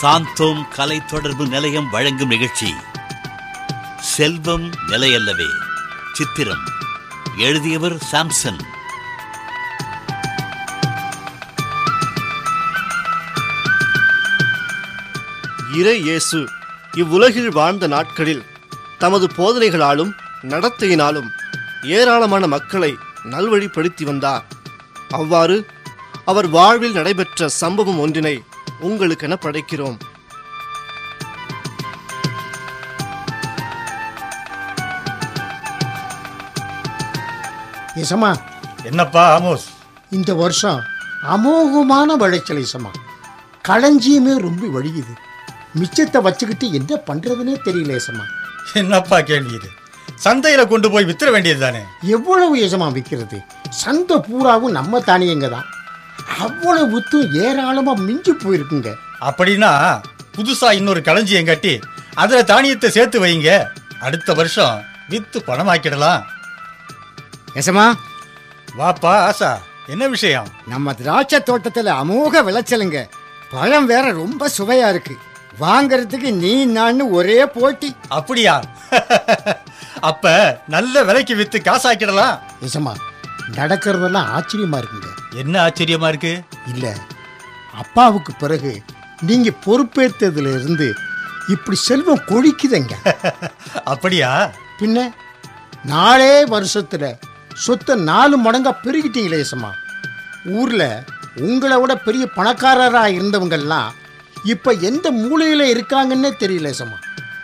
சாந்தோம் கலை தொடர்பு நிலையம் வழங்கும் நிகழ்ச்சி. செல்வம் நிலையல்லவே. சித்திரம். எழுதியவர் சாம்சன். இறை இயேசு இவ்வுலகில் வாழ்ந்த நாட்களில் தமது போதனைகளாலும் நடத்தையினாலும் ஏராளமான மக்களை நல்வழிப்படுத்தி வந்தார். அவ்வாறு அவர் வாழ்வில் நடைபெற்ற சம்பவம் ஒன்றினை உங்களுக்கென படைக்கிறோம். இசமா என்னப்பா ஆமோஸ்? இந்த வருஷம் அமோகமான விளைச்சல் இசமா களஞ்சியமே ரொம்ப வழியுது. மிச்சத்தை வச்சுக்கிட்டு என்ன பண்றதுன்னே தெரியல இசமா என்னப்பா கேள்வி இது? சந்தையில கொண்டு போய் வித்துற வேண்டியது தானே? எவ்வளவு இசமா விற்கிறது சந்தை பூராவும் நம்ம தானியங்க தான் அவ்வளவு வித்தும் ஏராளமா மிஞ்சி போயிருக்குங்க. அப்படின்னா புதுசா இன்னொரு களஞ்சியம் கட்டி அதுல தானியத்தை சேர்த்து வைங்க. அடுத்த வருஷம் வித்து பணமாக்கிடலாம். எசமா வாப்பா ஆசா என்ன விஷயம்? நம்ம திராட்சை தோட்டத்துல அமோக விளைச்சலுங்க. பழம் வேற ரொம்ப சுவையா இருக்கு. வாங்கறதுக்கு நீ நான் ஒரே போட்டி. அப்படியா? அப்ப நல்ல விலைக்கு வித்து காசாக்கிடலாம். இசமா நடக்கிறதெல்லாம் ஆச்சரியமா இருக்குங்க. என்ன ஆச்சரியமா இருக்கு? இல்ல அப்பாவுக்கு பிறகு நீங்க பொறுப்பேற்றதுல இருந்து இப்படி செல்வம் கொழிக்குதுங்க. அப்படியா? பின்ன நாலே வருஷத்துல சொத்தை நாலு மடங்கா பெருகிட்டீங்களே இசமா ஊர்ல உங்களை விட பெரிய பணக்காரரா இருந்தவங்கெல்லாம் இப்ப எந்த மூலையில இருக்காங்கன்னே தெரியல இசமா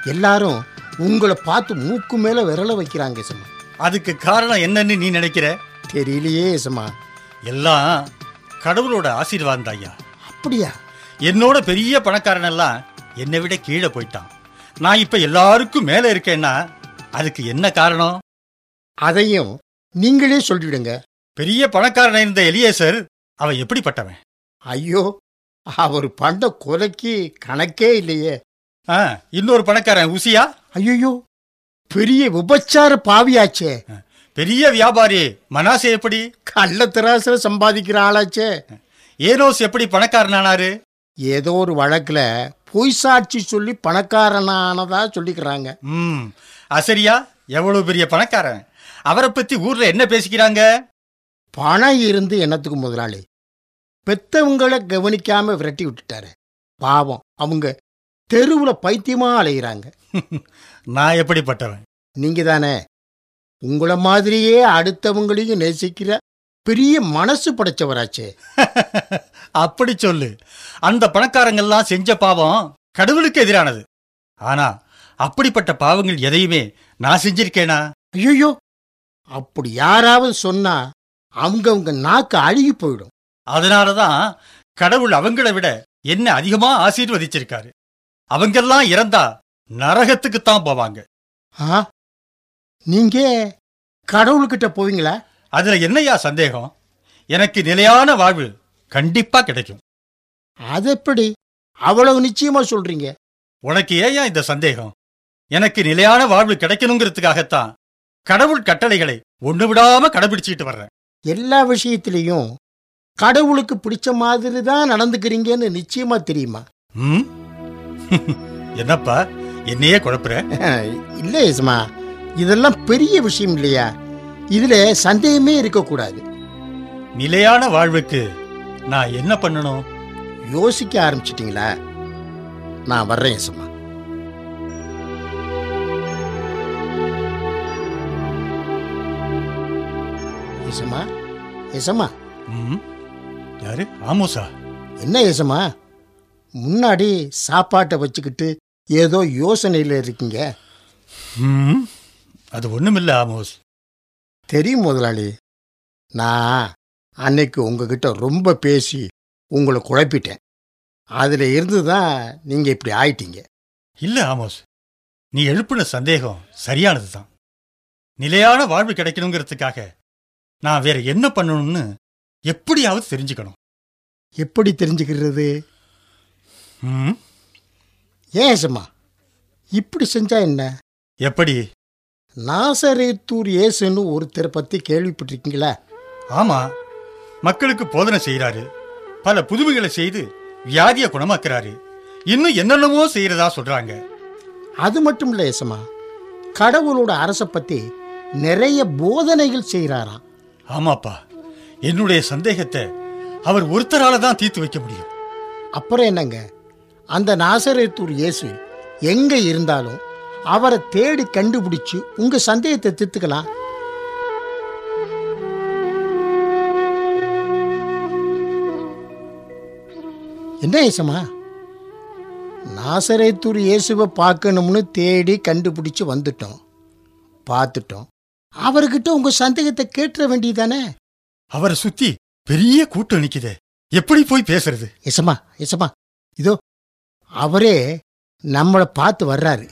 எல்லாரும் உங்களை பார்த்து மூக்கு மேல விரல வைக்கிறாங்க இசமா அதுக்கு காரணம் என்னன்னு நீ நினைக்கிற? தெரியலையே இசமா எல்லாம் கடவுளோட ஆசீர்வாதம் ஐயா. அப்படியா? என்னோட பெரிய பணக்காரன் எல்லாம் என்னை விட கீழே போயிட்டான். நான் இப்ப எல்லாருக்கும் மேல இருக்கேன்னா அதுக்கு என்ன காரணம்? அதையும் நீங்களே சொல்லிவிடுங்க பெரிய பணக்காரன் இருந்த எலியேசர் அவன் எப்படிப்பட்டவன்? ஐயோ அவர் பண்ண கொலைக்கு கணக்கே இல்லையே. இன்னொரு பணக்காரன் உசியா ஐயோ பெரிய விபச்சார பாவியாச்சே. பெரிய வியாபாரி மனாசே எப்படி? கள்ள திராசுல சம்பாதிக்கிற ஆளாச்சே. ஏனோஸ் எப்படி பணக்காரனானாரு? ஏதோ ஒரு வழக்குல பொய் சாட்சி சொல்லி பணக்காரனானதா சொல்லிக்கிறாங்க. ம் அசரியா எவ்வளவு பெரிய பணக்காரன்? அவரை பத்தி ஊர்ல என்ன பேசிக்கிறாங்க? பணம் இருந்து என்னத்துக்கு முதலாளி? பெத்தவங்களை கவனிக்காம விரட்டி விட்டுட்டாரு. பாவம் அவங்க தெருவுல பைத்தியமா அலைகிறாங்க நான் எப்படிப்பட்டவன்? நீங்க தானே உங்கள மாதிரியே அடுத்தவங்களையும் நேசிக்கிற பெரிய மனசு படைச்சவராச்சே. அப்படி சொல்லு. அந்த பணக்காரங்கெல்லாம் செஞ்ச பாவம் கடவுளுக்கு எதிரானது. ஆனா அப்படிப்பட்ட பாவங்கள் எதையுமே நான் செஞ்சிருக்கேனா? ஐயோ அப்படி யாராவது சொன்னா அவங்க அவங்க நாக்கு அழுகி போயிடும். அதனாலதான் கடவுள் அவங்கள விட என்ன அதிகமா ஆசீர்வதிச்சிருக்காரு. அவங்கெல்லாம் இறந்தா நரகத்துக்குத்தான் போவாங்க. ஆ? நீங்க கடவுள்கிட்ட போவீங்களா? அதுல என்னையா சந்தேகம்? எனக்கு நிலையான வாழ்வு கண்டிப்பா கிடைக்கும். அது எப்படி? அவ்வளவு நிச்சயமா சொல்றீங்க. உனக்கு ஏயா இந்த சந்தேகம்? எனக்கு நிலையான வாழ்வு கிடைக்கணுங்கிறதுக்காகத்தான் கடவுள் கட்டளைகளை ஒண்ணு விடாம கடைபிடிச்சிட்டு வர்றேன். எல்லா விஷயத்திலையும் கடவுளுக்கு பிடிச்ச மாதிரி தான் நடந்துக்கிறீங்கன்னு நிச்சயமா தெரியுமா? ம்? என்னப்பா? என்னையே குழப்புற? இல்ல இஸ்மா இதெல்லாம் பெரிய விஷயம் இல்லையா? இதுல சந்தேகமே இருக்கக்கூடாது. நிலையான வாழ்வுக்கு நான் என்ன பண்ணணும்? யோசிக்க ஆரம்பிச்சிட்டீங்களா? நான் வர்றேன் இசமா இசமா இசமா ம்? யாரு? ஆமோசா என்ன இசமா முன்னாடி சாப்பாட்டை வச்சுக்கிட்டு ஏதோ யோசனையில் இருக்கீங்க. ம்? அது ஒண்ணுமில்ல ஆமோஸ். தெரியும் முதலாளி. நான் அன்னைக்கு உங்ககிட்ட ரொம்ப பேசி உங்களை குழப்பிட்டேன். அதில் இருந்து தான் நீங்கள் இப்படி ஆயிட்டீங்க. இல்ல ஆமோஸ். நீ எழுப்பின சந்தேகம் சரியானதுதான். நிலையான வாழ்வு கிடைக்கணுங்கிறதுக்காக நான் வேற என்ன பண்ணணும்னு எப்படியாவது தெரிஞ்சுக்கணும். எப்படி தெரிஞ்சுக்கிறது? ம்? ஏன் இசமா இப்படி செஞ்சா என்ன? எப்படி? நாசரேத்தூர் இயேசுன்னு ஒருத்தரை பற்றி கேள்விப்பட்டிருக்கீங்களா? ஆமா. மக்களுக்கு போதனை செய்யறாரு பல புதுமைகளை செய்து வியாதியை குணமாக்குறாரு. இன்னும் என்னென்னமோ செய்யறதா சொல்றாங்க. அது மட்டும் இல்லை ஏசமா கடவுளோட அரசை பத்தி நிறைய போதனைகள் செய்கிறாராம் ஆமாப்பா. என்னுடைய சந்தேகத்தை அவர் ஒருத்தரால தான் தீர்த்து வைக்க முடியும். அப்புறம் என்னங்க? அந்த நாசரேத்தூர் இயேசு எங்க இருந்தாலும் அவரை தேடி கண்டுபிடிச்சு உங்க சந்தேகத்தை தீர்த்துக்கலாம். என்ன ஏசமா நாசரேத்தூர் இயேசுவை பார்க்கணும்னு தேடி கண்டுபிடிச்சு வந்துட்டோம். பார்த்துட்டோம். அவர்கிட்ட உங்க சந்தேகத்தை கேட்டுற வேண்டியதானே அவரை சுத்தி பெரிய கூட்டம் நிக்குதே. எப்படி போய் பேசுறது? எசமா எசமா இதோ அவரே நம்மளை பார்த்து வர்றாரு.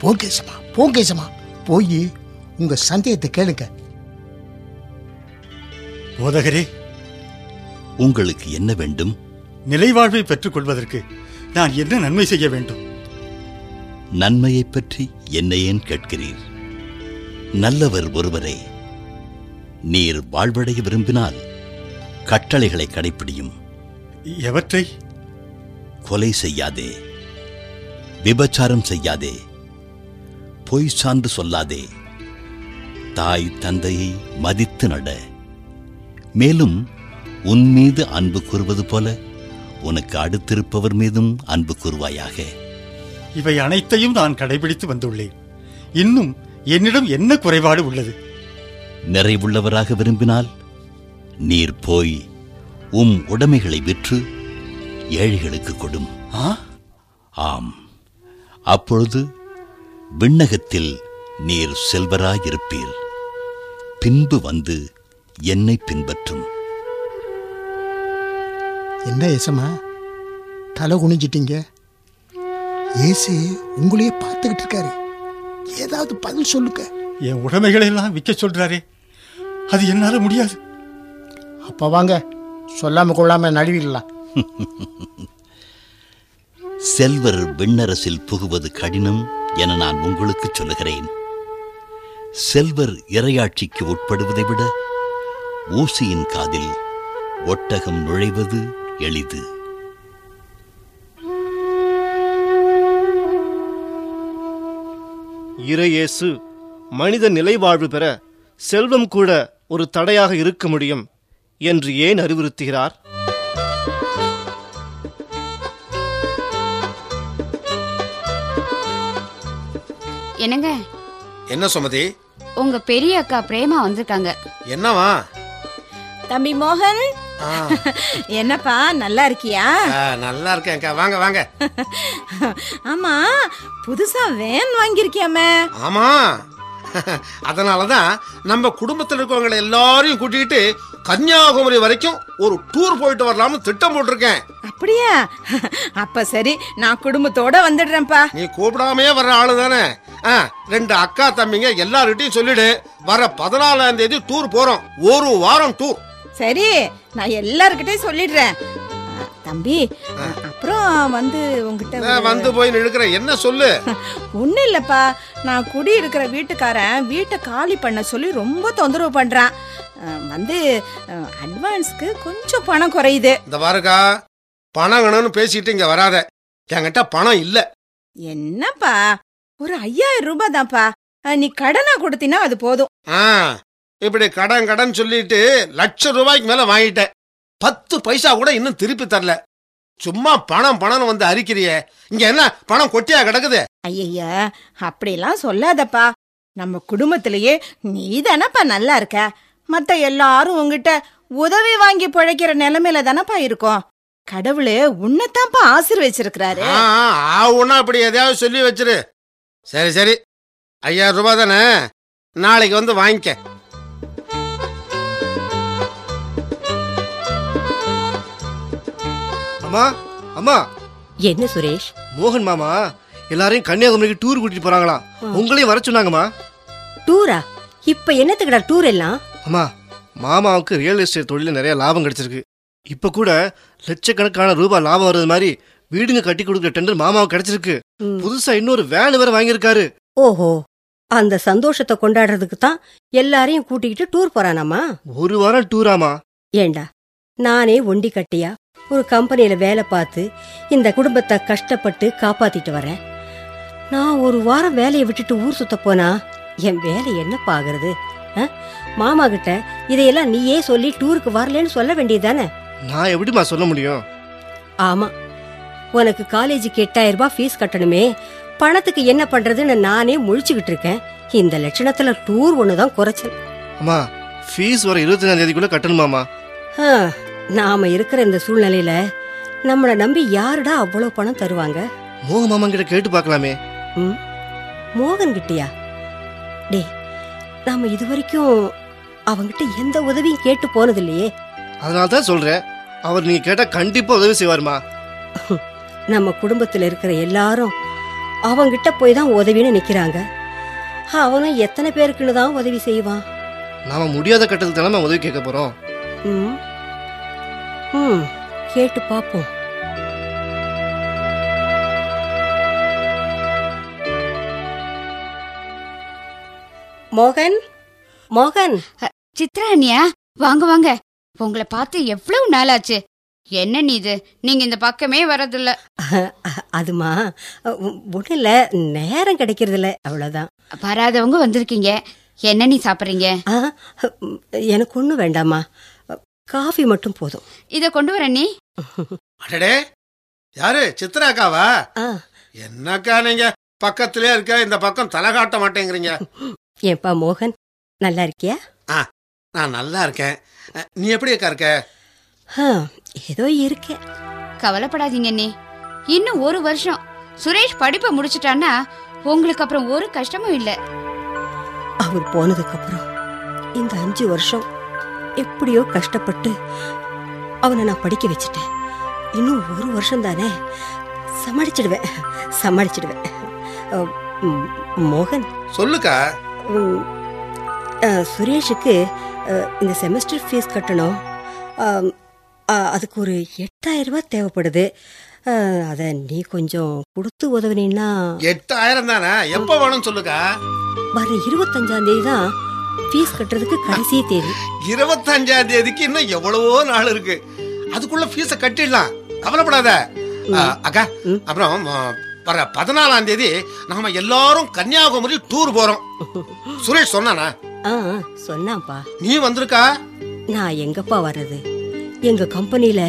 போங்க எசமா போய் உங்க சந்தேகத்தை கேளுங்க. போதகரே உங்களுக்கு என்ன வேண்டும்? நிலைவாழ்வை பெற்றுக் கொள்வதற்கு நான் என்ன நன்மை செய்ய வேண்டும்? நன்மையைப் பற்றி என்னை ஏன் கேட்கிறீர்? நல்லவர் ஒருவரே நீர் வாழ்வடைய விரும்பினால் கட்டளைகளை கடைப்பிடியும். எவற்றை? கொலை செய்யாதே விபச்சாரம் செய்யாதே பொய் சான்று சொல்லாதே. தாய் தந்தையை மதித்து நட. மேலும் உன் மீது அன்பு கூறுவது போல உனக்கு அடுத்திருப்பவர் மீதும் அன்பு கூறுவாயாக. இவை அனைத்தையும் நான் கடைபிடித்து வந்துள்ளேன். இன்னும் என்னிடம் என்ன குறைபாடு உள்ளது? நிறைவுள்ளவராக விரும்பினால் நீர் போய் உம் உடைமைகளை விற்று ஏழைகளுக்கு கொடும். ஆ? ஆம். அப்பொழுது விண்ணகத்தில் நீர் செல்வராயிருப்பீர். பின்பு வந்து என்னை பின்பற்றும். என்ன ஏசமா தலை குனிஞ்சிட்டீங்க? ஏசு உங்களையே பார்த்துக்கிட்டு இருக்காரு ஏதாவது பதில் சொல்லுங்க. என் உடைமைகளை எல்லாம் விற்க சொல்றாரே. அது என்னால முடியாது. அப்ப வாங்க. சொல்லாம கொள்ளாம நழுவிடலாம். செல்வர் விண்ணரசில் புகுவது கடினம். என நான் உங்களுக்கு சொல்லுகிறேன். செல்வர் இரையாட்சிக்கு உட்படுவதை விட ஊசியின் காதில் ஒட்டகம் நுழைவது எளிது. இறையேசு மனித நிலைவாழ்வு பெற செல்வம் கூட ஒரு தடையாக இருக்க முடியும் என்று ஏன் அறிவுறுத்துகிறார்? என்னங்க? என்ன சுமதி? உங்க பெரிய அக்கா பிரேமா வந்திருக்காங்க. என்னவா? தம்பி மோகன்? ஆ, என்னப்பா நல்லா இருக்கியா? நல்லா இருக்கேன்க்கா வாங்க வாங்க. ஆமா புதுசா வேன் வாங்கியிருக்கியாமே. ஆமா. அதனாலதான் நம்ம குடும்பத்தில் இருக்கவங்களை எல்லாரையும் கூட்டிக்கிட்டு கன்னியாகுமரி வரைக்கும் ஒரு டூர் போயிட்டு வரலாம்னு திட்டம் போட்டிருக்கேன். அப்படியா? அப்ப சரி நான் குடும்பத்தோட வந்துடுறேன்ப்பா. நீ கூப்பிடாமையே வர்ற ஆளு தானே. ரெண்டு அக்கா தம்பிங்க எல்லார்கிட்டயும் சொல்லிடு. வர பதினாலாம் தேதி டூர் போறோம். ஒரு வாரம் டூர் சரி நான் எல்லார்கிட்டயும் சொல்லிடுறேன். தம்பி அப்புறம் வந்து உங்ககிட்ட வந்து போய் நிற்கிற என்ன சொல்லு? ஒண்ணும் இல்லப்பா. நான் குடி இருக்கிற வீட்டுக்காரன் வீட்டை காலி பண்ண சொல்லி ரொம்ப தொந்தரவு பண்றான். அஹ், வந்து அட்வான்ஸ்க்கு கொஞ்சம் பணம் குறையுது. இந்த பாருக்கா பணம் வேணும்னு பேசிட்டு இங்க வராத. என்கிட்ட பணம் இல்ல. என்னப்பா? ஒரு ஐயாயிரம் ரூபாய் தான்ப்பா. நீ கடனா கொடுத்தினா அது போதும். இப்படி கடன் கடன் சொல்லிட்டு லட்சம் ரூபாய்க்கு மேல வாங்கிட்டேன். பத்து பைசா கூட இன்னும் திருப்பி தரல. சும்மா பணம் பணம் வந்து அரிக்கிறியே. இங்க என்ன பணம் கொட்டியா கிடக்குது? ஐயா அப்படிலாம் சொல்லாதப்பா. நம்ம குடும்பத்திலேயே நீ தானப்பா நல்லா இருக்க. மத்த எல்லாரும் உங்ககிட்ட உதவி வாங்கி பிழைக்கிற நிலைமையில தானப்பா இருக்கோம். கடவுளே உன்னைத்தான்ப்பா ஆசீர்வச்சிருக்கிறாரு. ஆ, ஆ ஒன்னா இப்படி எதையாவது சொல்லி வச்சிரு. சரி சரி. ஐயாயிரம் ரூபாய் தானே? நாளைக்கு வந்து வாங்கிக்க. அம்மா அம்மா. என்ன சுரேஷ்? மோகன் மாமா எல்லாரையும் கன்னியாகுமரிக்கு டூர் கூட்டிட்டு போறாங்களாம். உங்களையும் வர சொன்னாங்கம்மா. டூரா இப்ப என்னத்துக்குடா டூர் எல்லாம்? அம்மா மாமாவுக்கு ரியல் எஸ்டேட் தொழில நிறைய லாபம் கிடைச்சிருக்கு. இப்ப கூட லட்சக்கணக்கான ரூபாய் லாபம் வர்றது மாதிரி வீடுங்க கட்டி கொடுக்குற டெண்டர் மாமாவுக்கு கிடைச்சிருக்கு. புதுசா இன்னொரு வேன் வேற வாங்கியிருக்காரு. ஓஹோ அந்த சந்தோஷத்தை கொண்டாடுறதுக்கு தான் எல்லாரையும் கூட்டிக்கிட்டு டூர் போறானாமா ஒரு வாரம் டூராமா ஏண்டா நானே ஒண்டி கட்டியா? ஒரு கம்பெனியில வேலை பார்த்து இந்த குடும்பத்தை கஷ்டப்பட்டு காப்பாத்திட்டு வரேன். நான் ஒரு வாரம் வேலையை விட்டுட்டு ஊர் சுத்த போனா என் வேலை என்னப்பா ஆகுறது ஆ? மாமா கிட்ட இதையெல்லாம் நீயே சொல்லி டூருக்கு வரலன்னு சொல்ல வேண்டியதுதானே? நான் எப்படிம்மா சொல்ல முடியும்? ஆமா. உனக்கு காலேஜுக்கு எட்டாயிரம் ரூபாய் ஃபீஸ் கட்டணுமே. பணத்துக்கு என்ன பண்றதுன்னு நானே முழிச்சுக்கிட்டு இருக்கேன். இந்த லட்சணத்துல டூர் ஒண்ணுதான் குறைச்சல். அம்மா ஃபீஸ் வர இருபத்தஞ்சாம் தேதிக்குள்ள கட்டணுமாமா நாம இருக்கிற இந்த சூழ்நிலையில நம்மளை நம்பி யாருடா அவ்வளவு பணம் தருவாங்க? மோக மாமா கிட்ட கேட்டு பார்க்கலாமே. ம். மோகன் கிட்டயா? டே நாம இது வரைக்கும் அவங்கிட்ட எந்த உதவியும் கேட்டு போனது இல்லையே அதனால தான் சொல்றேன். அவர் நீங்க கேட்டா கண்டிப்பா உதவி செய்வாருமா? நம்ம குடும்பத்துல இருக்கிற எல்லாரும் அவங்கிட்ட போய் தான் உதவின்னு நிக்கிறாங்க. அவனும் எத்தனை பேருக்குன்னு தான் உதவி செய்வான்? நாம முடியாத கட்டத்தில் தானே உதவி கேட்க போறோம். ம். ம். கேட்டு பாப்போம். மோகன்? மோகன்? சித்ரா அண்ணியா? வாங்க வாங்க. உங்களை பார்த்து எவ்வளவு நாளாச்சு? என்ன நீ இது? நீங்க இந்த பக்கமே வரதில்ல. அதுமா ஒன்றும் இல்லை நேரம் கிடைக்கிறது இல்ல அவ்வளோதான் வராதவங்க வந்திருக்கீங்க. என்ன நீ சாப்பிடுறீங்க? எனக்கு ஒன்றும் வேண்டாமா காஃபி மட்டும் போதும். இத கொண்டு வர நீ. அடடே யாரு? சித்ராக்காவா ஆ. என்னக்கா நீங்க? பக்கத்திலே இருக்க இந்த பக்கம் தலை காட்ட மாட்டேங்கிறீங்க. ஏன்பா மோகன் நல்லா இருக்கியா? நான் நல்லா இருக்கேன். நீ எப்படி அக்கா இருக்க? ஆ ஏதோ இருக்கேன் கவலைப்படாதீங்க நீ இன்னும் ஒரு வருஷம். சுரேஷ் படிப்பை முடிச்சிட்டான்னா உங்களுக்கு அப்புறம் ஒரு கஷ்டமும் இல்ல. அவர் போனதுக்கு அப்புறம் இந்த அஞ்சு வருஷம் எப்படியோ கஷ்டப்பட்டு அவனை நான் படிக்க வச்சுட்டேன். இன்னும் ஒரு வருஷம் தானே சமாளிச்சிடுவேன். சமாளிச்சிடுவேன் மோகன். சொல்லுக்கா. சுரேஷுக்கு இந்த செமஸ்டர் ஃபீஸ் கட்டணும். அதுக்கு ஒரு எட்டாயிரம் ரூபாய் தேவைப்படுது அதை நீ கொஞ்சம் கொடுத்து உதவுனீன்னா. எட்டாயிரம் தானே எப்ப வேணும்னு சொல்லுக்கா. வர இருபத்தஞ்சாம் தேதி தான் ஃபீஸ் கட்டுறதுக்கு கடைசி தேதி. இருபத்தஞ்சாம் தேதிக்கு இன்னும் எவ்வளவோ நாள் இருக்கு. அதுக்குள்ள ஃபீஸ கட்டிடலாம். கவலைப்படாத. அக்கா. அப்புறம் வர பதினாலாம் தேதி நாம எல்லாரும் கன்னியாகுமரி டூர் போறோம். சுரேஷ் சொன்னானா? சொன்னான்ப்பா. நீ வந்திருக்கா? நான் எங்கப்பா வர்றது? எங்க கம்பெனில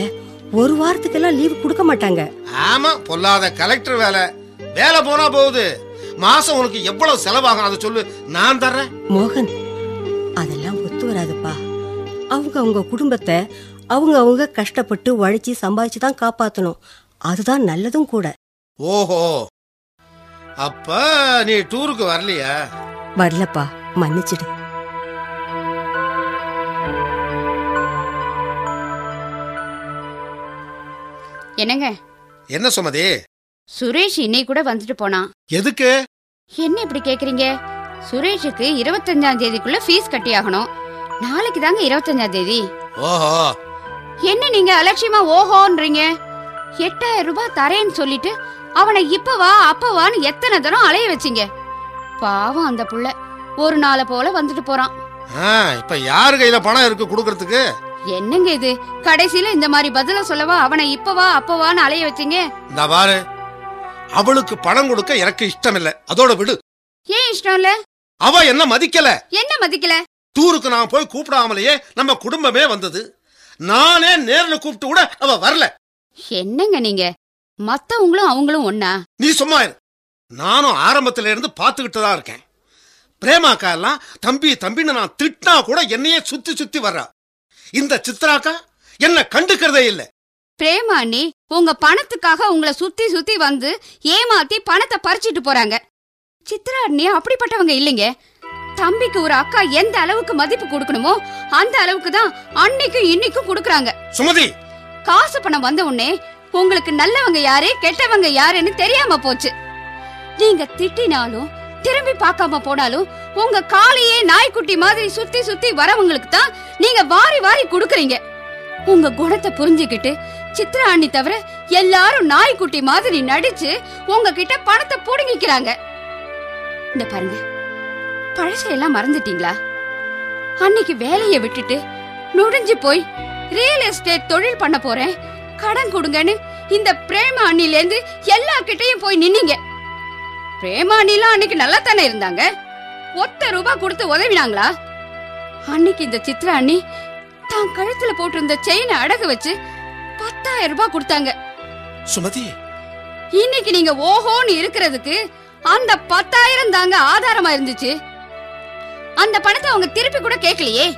ஒரு வாரத்துக்கெல்லாம் லீவ் கொடுக்க மாட்டாங்க. ஆமா பொல்லாத கலெக்டர் வேலை. வேலை போனா போகுது. மாசம் உனக்கு எவ்வளவு செலவாகும்? அதை சொல்லு. நான் தர்றேன். மோகன் அவங்க அவங்க குடும்பத்தை அவங்க அவங்க கஷ்டப்பட்டு உழைச்சி சம்பாதிச்சு தான் காப்பாத்தணும். அதுதான் நல்லதும் கூட. ஓஹோ. அப்ப நீ டூருக்கு வரலையா? வரலப்பா. மன்னிச்சிடு. என்னங்க? என்ன சுமதி? சுரேஷ் இன்னைக்கு கூட வந்துட்டு போனான் எதுக்கு? என்ன இப்படி கேக்குறீங்க? சுரேஷுக்கு இருபத்தஞ்சாம் தேதிக்குள்ள ஃபீஸ் கட்டி ஆகணும் நாளைக்கு தாங்க இருபத்தஞ்சாம் தேதி. ஓஹோ. என்ன நீங்க அலட்சியமா ஓஹோன்றீங்க? எட்டாயிரம் ரூபாய் தரேன்னு சொல்லிட்டு அவனை இப்ப வா அப்ப வான்னு எத்தனை தரம் அலைய வச்சீங்க? பாவம் அந்த புள்ள. ஒரு நாளை போல வந்துட்டு போறான். ஆ, இப்ப யாரு கையில பணம் இருக்கு குடுக்கறதுக்கு? என்னங்க இது? கடைசியில இந்த மாதிரி பதில சொல்லவா? அவனை இப்ப வா அப்ப வான்னு அலைய வச்சீங்க? இந்த பாரு. அவளுக்கு பணம் கொடுக்க எனக்கு இஷ்டம் இல்ல அதோட விடு. ஏன் இஷ்டம் இல்ல அவ என்ன மதிக்கல. என்ன மதிக்கல? டூருக்கு நான் போய் கூப்பிடாமலேயே நம்ம குடும்பமே வந்தது. நானே நேர்ல கூப்பிட்டு கூட அவ வரல. என்னங்க நீங்க? மத்தவங்களும் அவங்களும் ஒன்னா நீ சும்மா இரு. நானும் ஆரம்பத்துல இருந்து பாத்துக்கிட்டு தான் இருக்கேன். பிரேமாக்கா எல்லாம் தம்பி தம்பின்னு நான் திட்டினா கூட என்னையே சுத்தி சுத்தி வர்றா. இந்த சித்ராக்கா என்ன கண்டுக்கிறதே இல்ல. பிரேமா அண்ணி உங்க பணத்துக்காக உங்களை சுத்தி சுத்தி வந்து ஏமாத்தி பணத்தை பறிச்சிட்டு போறாங்க. சித்ரா அண்ணி அப்படிப்பட்டவங்க இல்லைங்க. தம்பிக்கு ஒரு அக்கா எந்த அளவுக்கு மதிப்பு கொடுக்கணுமோ அந்த அளவுக்கு தான் அன்னைக்கும் இன்னைக்கும் கொடுக்கறாங்க. சுமதி! காசு பணம் வந்த உடனே உங்களுக்கு நல்லவங்க யாரு கெட்டவங்க யாருன்னு தெரியாம போச்சு. நீங்க திட்டினாலும் திரும்பி பார்க்காம போனாலும் உங்க காலையே நாய்க்குட்டி மாதிரி சுத்தி சுத்தி வரவங்களுக்கு தான் நீங்க வாரி வாரி கொடுக்கறீங்க. உங்க குணத்தை புரிஞ்சுக்கிட்டு சித்ரா அண்ணி தவிர எல்லாரும் நாய்க்குட்டி மாதிரி நடிச்சு உங்ககிட்ட பணத்தை புடுங்கிக்கிறாங்க. இந்த பாருங்க. பழசையெல்லாம் மறந்துட்டீங்களா? அன்னைக்கு வேலையை விட்டுட்டு நுழைஞ்சு போய் ரியல் எஸ்டேட் தொழில் பண்ண போறேன். கடன் கொடுங்கன்னு இந்த பிரேமா அண்ணில இருந்து எல்லார்கிட்டயும் போய் நின்னீங்க. பிரேமா அண்ணிலாம் அன்னைக்கு நல்லா தானே இருந்தாங்க? ஒத்த ரூபாய் கொடுத்து உதவினாங்களா? அன்னைக்கு இந்த சித்ரா அண்ணி தான் கழுத்துல போட்டிருந்த செயினை அடகு வச்சு பத்தாயிரம் ரூபாய் கொடுத்தாங்க. சுமதி. இன்னைக்கு நீங்க ஓஹோன்னு இருக்கிறதுக்கு அந்த பத்தாயிரம் தாங்க ஆதாரமா இருந்துச்சு. அந்த பணத்தை அவங்க திருப்பி கூட கேட்கலையே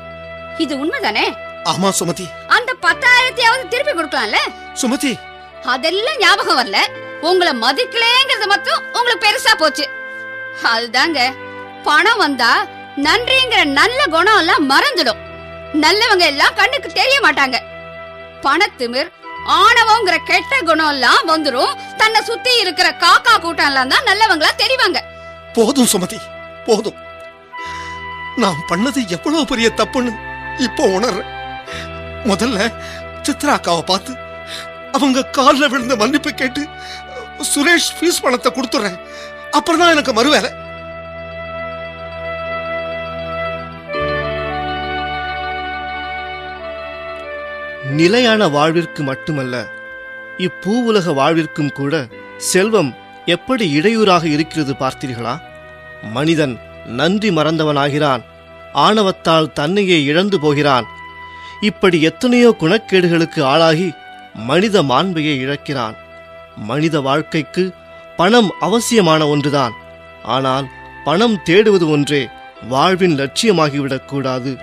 இது உண்மைதானே? ஆமா சுமதி. அந்த பத்தாயிரத்தையாவது திருப்பி கொடுக்கலாம்ல? சுமதி. அதெல்லாம் ஞாபகம் வரல. உங்களை மதிக்கலேங்கிறது மட்டும் உங்களுக்கு பெருசா போச்சு. அதுதாங்க பணம் வந்தா நன்றிங்கிற நல்ல குணம் எல்லாம் மறந்துடும். நல்லவங்க எல்லாம் கண்ணுக்கு தெரிய மாட்டாங்க. பணத்திமிர் ஆணவங்கிற கெட்ட குணம் எல்லாம் வந்துரும். தன்னை சுத்தி இருக்கிற காக்கா கூட்டம் எல்லாம் தான் நல்லவங்களா தெரிவாங்க. போதும் சுமதி. போதும். நான் பண்ணது எவ்வளவு பெரிய தப்புன்னு இப்போ உணர்றேன். முதல்ல சித்ரா அக்காவை பார்த்து அவங்க காலில் விழுந்த மன்னிப்பு கேட்டு சுரேஷ் ஃபீஸ் பணத்தை கொடுத்துறேன். அப்புறம் தான் எனக்கு மறுவேலை நிலையான வாழ்விற்கு மட்டுமல்ல இப்பூவுலக வாழ்விற்கும் கூட செல்வம் எப்படி இடையூறாக இருக்கிறது பார்த்தீர்களா? மனிதன் நன்றி மறந்தவனாகிறான். ஆணவத்தால் தன்னையே இழந்து போகிறான். இப்படி எத்தனையோ குணக்கேடுகளுக்கு ஆளாகி மனித மாண்பையை இழக்கிறான். மனித வாழ்க்கைக்கு பணம் அவசியமான ஒன்றுதான். ஆனால் பணம் தேடுவது ஒன்றே வாழ்வின் லட்சியமாகிவிடக்கூடாது. கூடாது